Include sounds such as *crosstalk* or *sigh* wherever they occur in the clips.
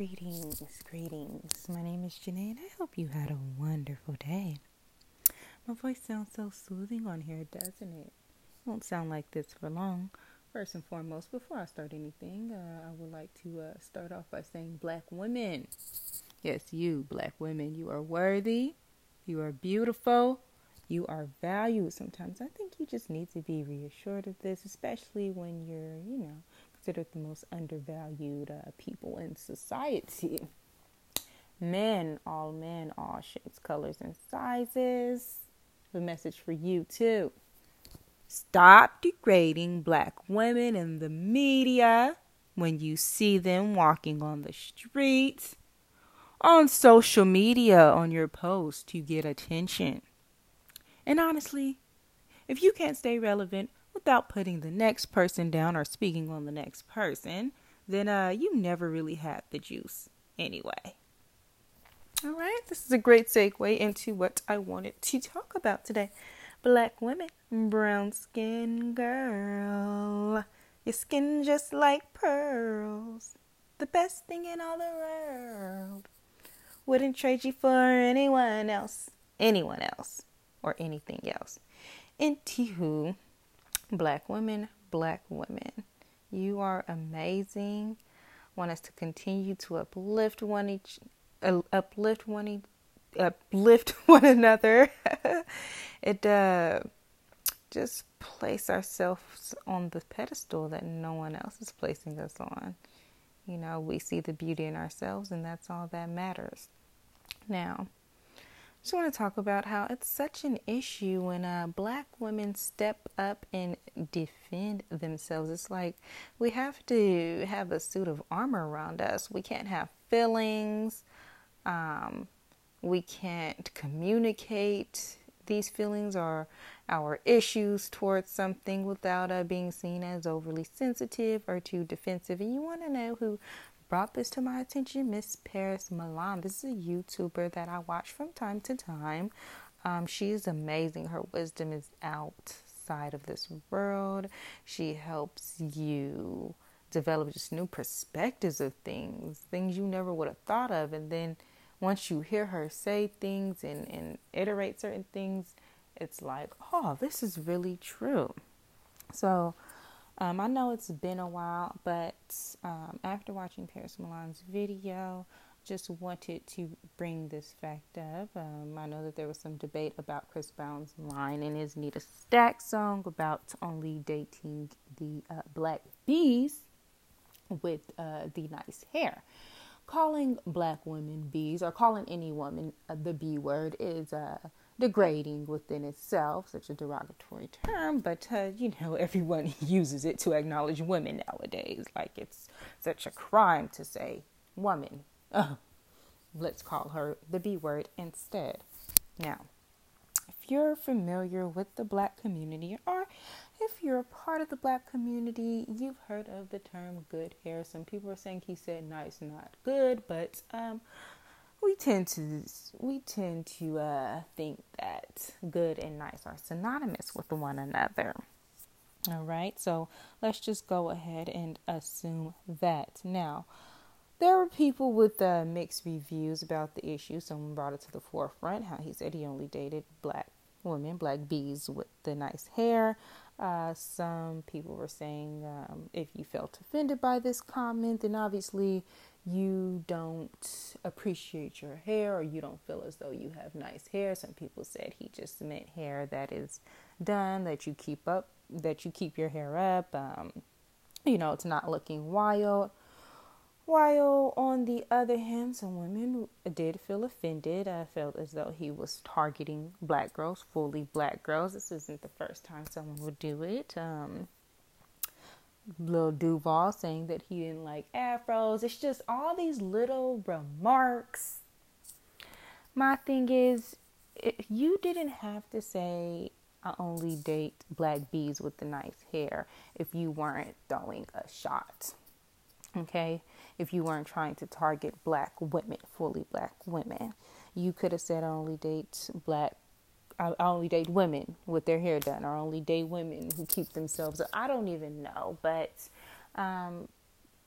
Greetings, greetings. My name is Janae, and I hope you had a wonderful day. My voice sounds so soothing on here, doesn't it? Won't sound like this for long. First and foremost, before I start anything, uh, I would like to uh, start off by saying, Black women. Yes, you, black women, you are worthy, you are beautiful, you are valued. Sometimes I think you just need to be reassured of this, especially when you're, you know, considered the most undervalued uh, people in society. Men, all men, all shapes, colors, and sizes. The message for you, too. Stop degrading black women in the media when you see them walking on the streets, on social media, on your posts to get attention. And honestly, if you can't stay relevant, without putting the next person down or speaking on the next person, then uh, you never really had the juice anyway. All right, this is a great segue into what I wanted to talk about today. Black women, brown skin girl, your skin just like pearls, the best thing in all the world. Wouldn't trade you for anyone else, anyone else, or anything else. Anywho, Black women, black women, you are amazing. Want us to continue to uplift one each, uh, uplift one each, uplift *laughs* one another. *laughs* it uh, just place ourselves on the pedestal that no one else is placing us on. You know, we see the beauty in ourselves, and that's all that matters. Now, just want to talk about how it's such an issue when uh, black women step up and defend themselves. It's like we have to have a suit of armor around us. We can't have feelings. Um, we can't communicate these feelings or our issues towards something without uh, being seen as overly sensitive or too defensive. And you want to know who brought this to my attention, Miss Paris Milan. This is a YouTuber that I watch from time to time. Um, she is amazing. Her wisdom is outside of this world. She helps you develop just new perspectives of things, things you never would have thought of. And then once you hear her say things and, and iterate certain things, it's like, oh, this is really true. So, um, I know it's been a while, but um, after watching Paris Milan's video, just wanted to bring this fact up. Um, I know that there was some debate about Chris Brown's line in his Need a Stack song about only dating the uh, black bees with uh, the nice hair. Calling black women bees or calling any woman uh, the B word is uh, degrading within itself, such a derogatory term, but uh, you know, *laughs* everyone uses it to acknowledge women nowadays. Like it's such a crime to say woman. Let's call her the B word instead. Now, if you're familiar with the black community or if you're a part of the black community, you've heard of the term good hair. Some people are saying he said nice, not good, but um, we tend to we tend to uh, think that good and nice are synonymous with one another. All right, so let's just go ahead and assume that. Now, there were people with uh, mixed reviews about the issue. Someone brought it to the forefront how he said he only dated black women, black bees with the nice hair. Uh, some people were saying um, if you felt offended by this comment, then obviously you don't appreciate your hair or you don't feel as though you have nice hair. Some people said he just meant hair that is done, that you keep up, that you keep your hair up, um, you know, it's not looking wild. While on the other hand, some women did feel offended. I felt as though he was targeting black girls, fully black girls. This isn't the first time someone would do it. Um, Lil Duval saying that he didn't like afros. It's just all these little remarks. My thing is, you didn't have to say, I only date black bees with the nice hair if you weren't throwing a shot. Okay? If you weren't trying to target black women, fully black women. You could have said, I only date black I only date women with their hair done, or only date women who keep themselves. I don't even know, but um,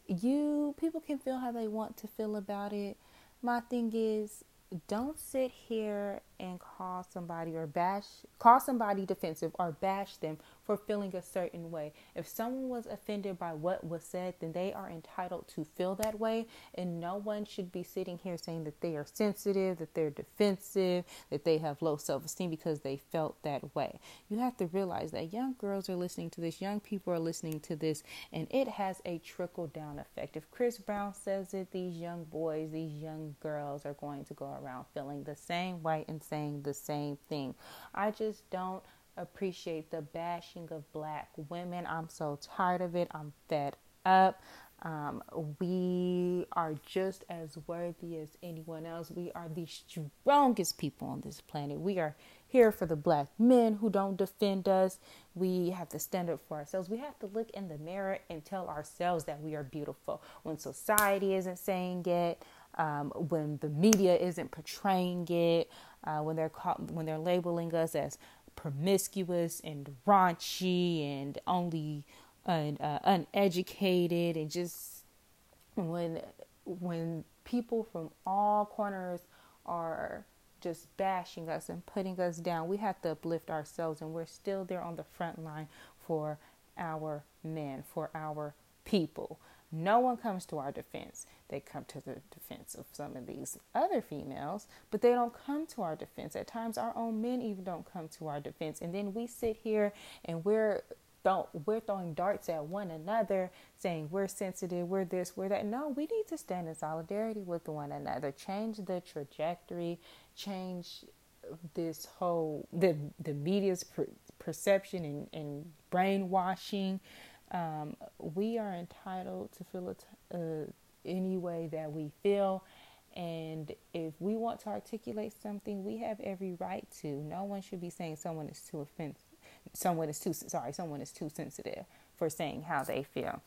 you people can feel how they want to feel about it. My thing is don't sit here and call somebody or bash call somebody defensive or bash them for feeling a certain way. If someone was offended by what was said, then they are entitled to feel that way and no one should be sitting here saying that they are sensitive, that they're defensive, that they have low self-esteem because they felt that way. You have to realize that young girls are listening to this, young people are listening to this and it has a trickle down effect. If Chris Brown says it, these young boys, these young girls are going to go around feeling the same way and saying the same thing. I just don't appreciate the bashing of black women. I'm so tired of it. I'm fed up. Um, we are just as worthy as anyone else. We are the strongest people on this planet. We are here for the black men who don't defend us. We have to stand up for ourselves. We have to look in the mirror and tell ourselves that we are beautiful. When society isn't saying it, um, when the media isn't portraying it, uh, when they're when they're labeling us as promiscuous and raunchy and only uh, uneducated and just when when people from all corners are just bashing us and putting us down we have to uplift ourselves and we're still there on the front line for our men for our people no one comes to our defense. They come to the defense of some of these other females, but they don't come to our defense. At times, our own men even don't come to our defense. And then we sit here and we're don't we're throwing darts at one another saying we're sensitive we're this we're that no we need to stand in solidarity with one another change the trajectory change this whole the the media's per, perception and, and brainwashing um, we are entitled to feel uh, any way that we feel. And if we want to articulate something, we have every right to. No one should be saying someone is too offensive. Someone is too sorry. Someone is too sensitive for saying how they feel.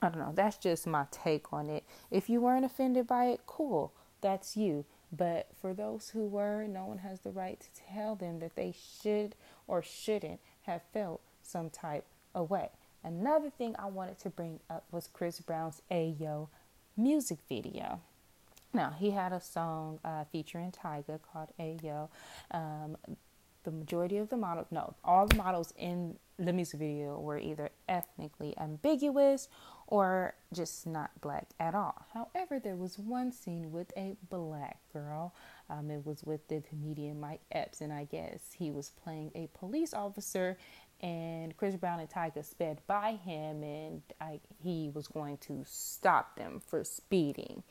I don't know. That's just my take on it. If you weren't offended by it, cool. That's you. But for those who were, no one has the right to tell them that they should or shouldn't have felt some type of way. Another thing I wanted to bring up was Chris Brown's Ayo music video. Now, he had a song uh, featuring Tyga called Ayo. Um, the majority of the models, no, all the models in the music video were either ethnically ambiguous or just not black at all. However, there was one scene with a black girl. Um, it was with the comedian Mike Epps, and I guess he was playing a police officer and Chris Brown and Tyga sped by him, and I, he was going to stop them for speeding.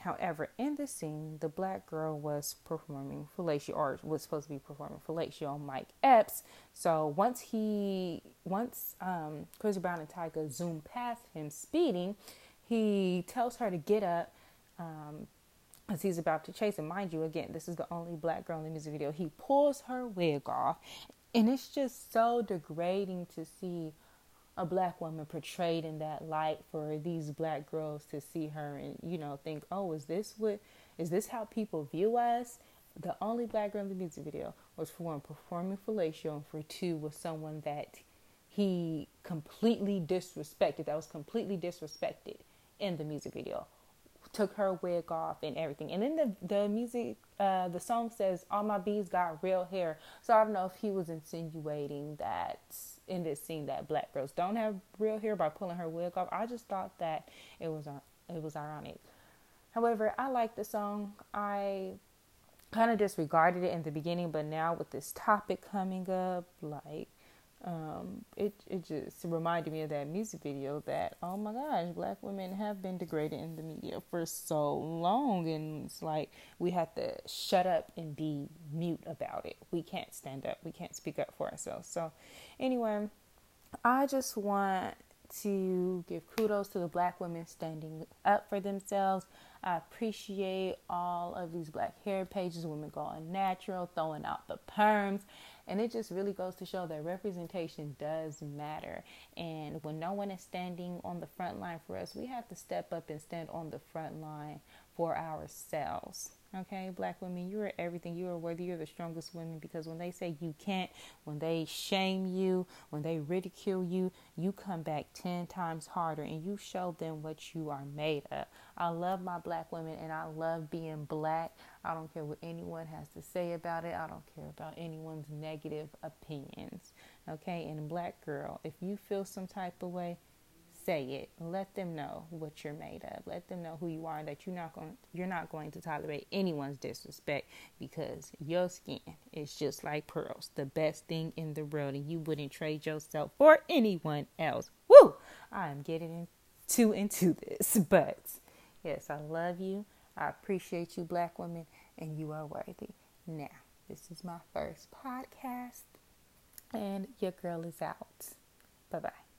However, in the scene, the black girl was performing fellatio, or was supposed to be performing fellatio on Mike Epps. So once he, once um, Chris Brown and Tyga zoom past him speeding, he tells her to get up. Um, as he's about to chase and mind you again this is the only black girl in the music video he pulls her wig off and it's just so degrading to see a black woman portrayed in that light for these black girls to see her and you know think oh is this what is this how people view us? The only black girl in the music video was for one performing fellatio and for two was someone that he completely disrespected that was completely disrespected in the music video took her wig off and everything. And then the the music, uh, the song says, "All my bees got real hair." So I don't know if he was insinuating that in this scene that black girls don't have real hair by pulling her wig off. I just thought that it was uh, it was ironic. However, I like the song. I kind of disregarded it in the beginning, but now with this topic coming up, like um, it it just reminded me of that music video that oh my gosh, black women have been degraded in the media for so long, and it's like we have to shut up and be mute about it. We can't stand up. We can't speak up for ourselves. So, anyway, I just want to give kudos to the black women standing up for themselves. I appreciate all of these black hair pages, women going natural, throwing out the perms. And it just really goes to show that representation does matter. And when no one is standing on the front line for us, we have to step up and stand on the front line for ourselves. Okay, black women, you are everything. You are worthy. You're the strongest women because when they say you can't, when they shame you, when they ridicule you, you come back 10 times harder and you show them what you are made of. I love my black women and I love being black. I don't care what anyone has to say about it, I don't care about anyone's negative opinions. Okay, and black girl, if you feel some type of way, say it. Let them know what you're made of. Let them know who you are and that you're not going you're not going to tolerate anyone's disrespect because your skin is just like pearls, the best thing in the world and you wouldn't trade yourself for anyone else. Woo! I am getting too into this, *laughs* but yes, I love you. I appreciate you black women and you are worthy. Now, this is my first podcast and your girl is out. Bye-bye.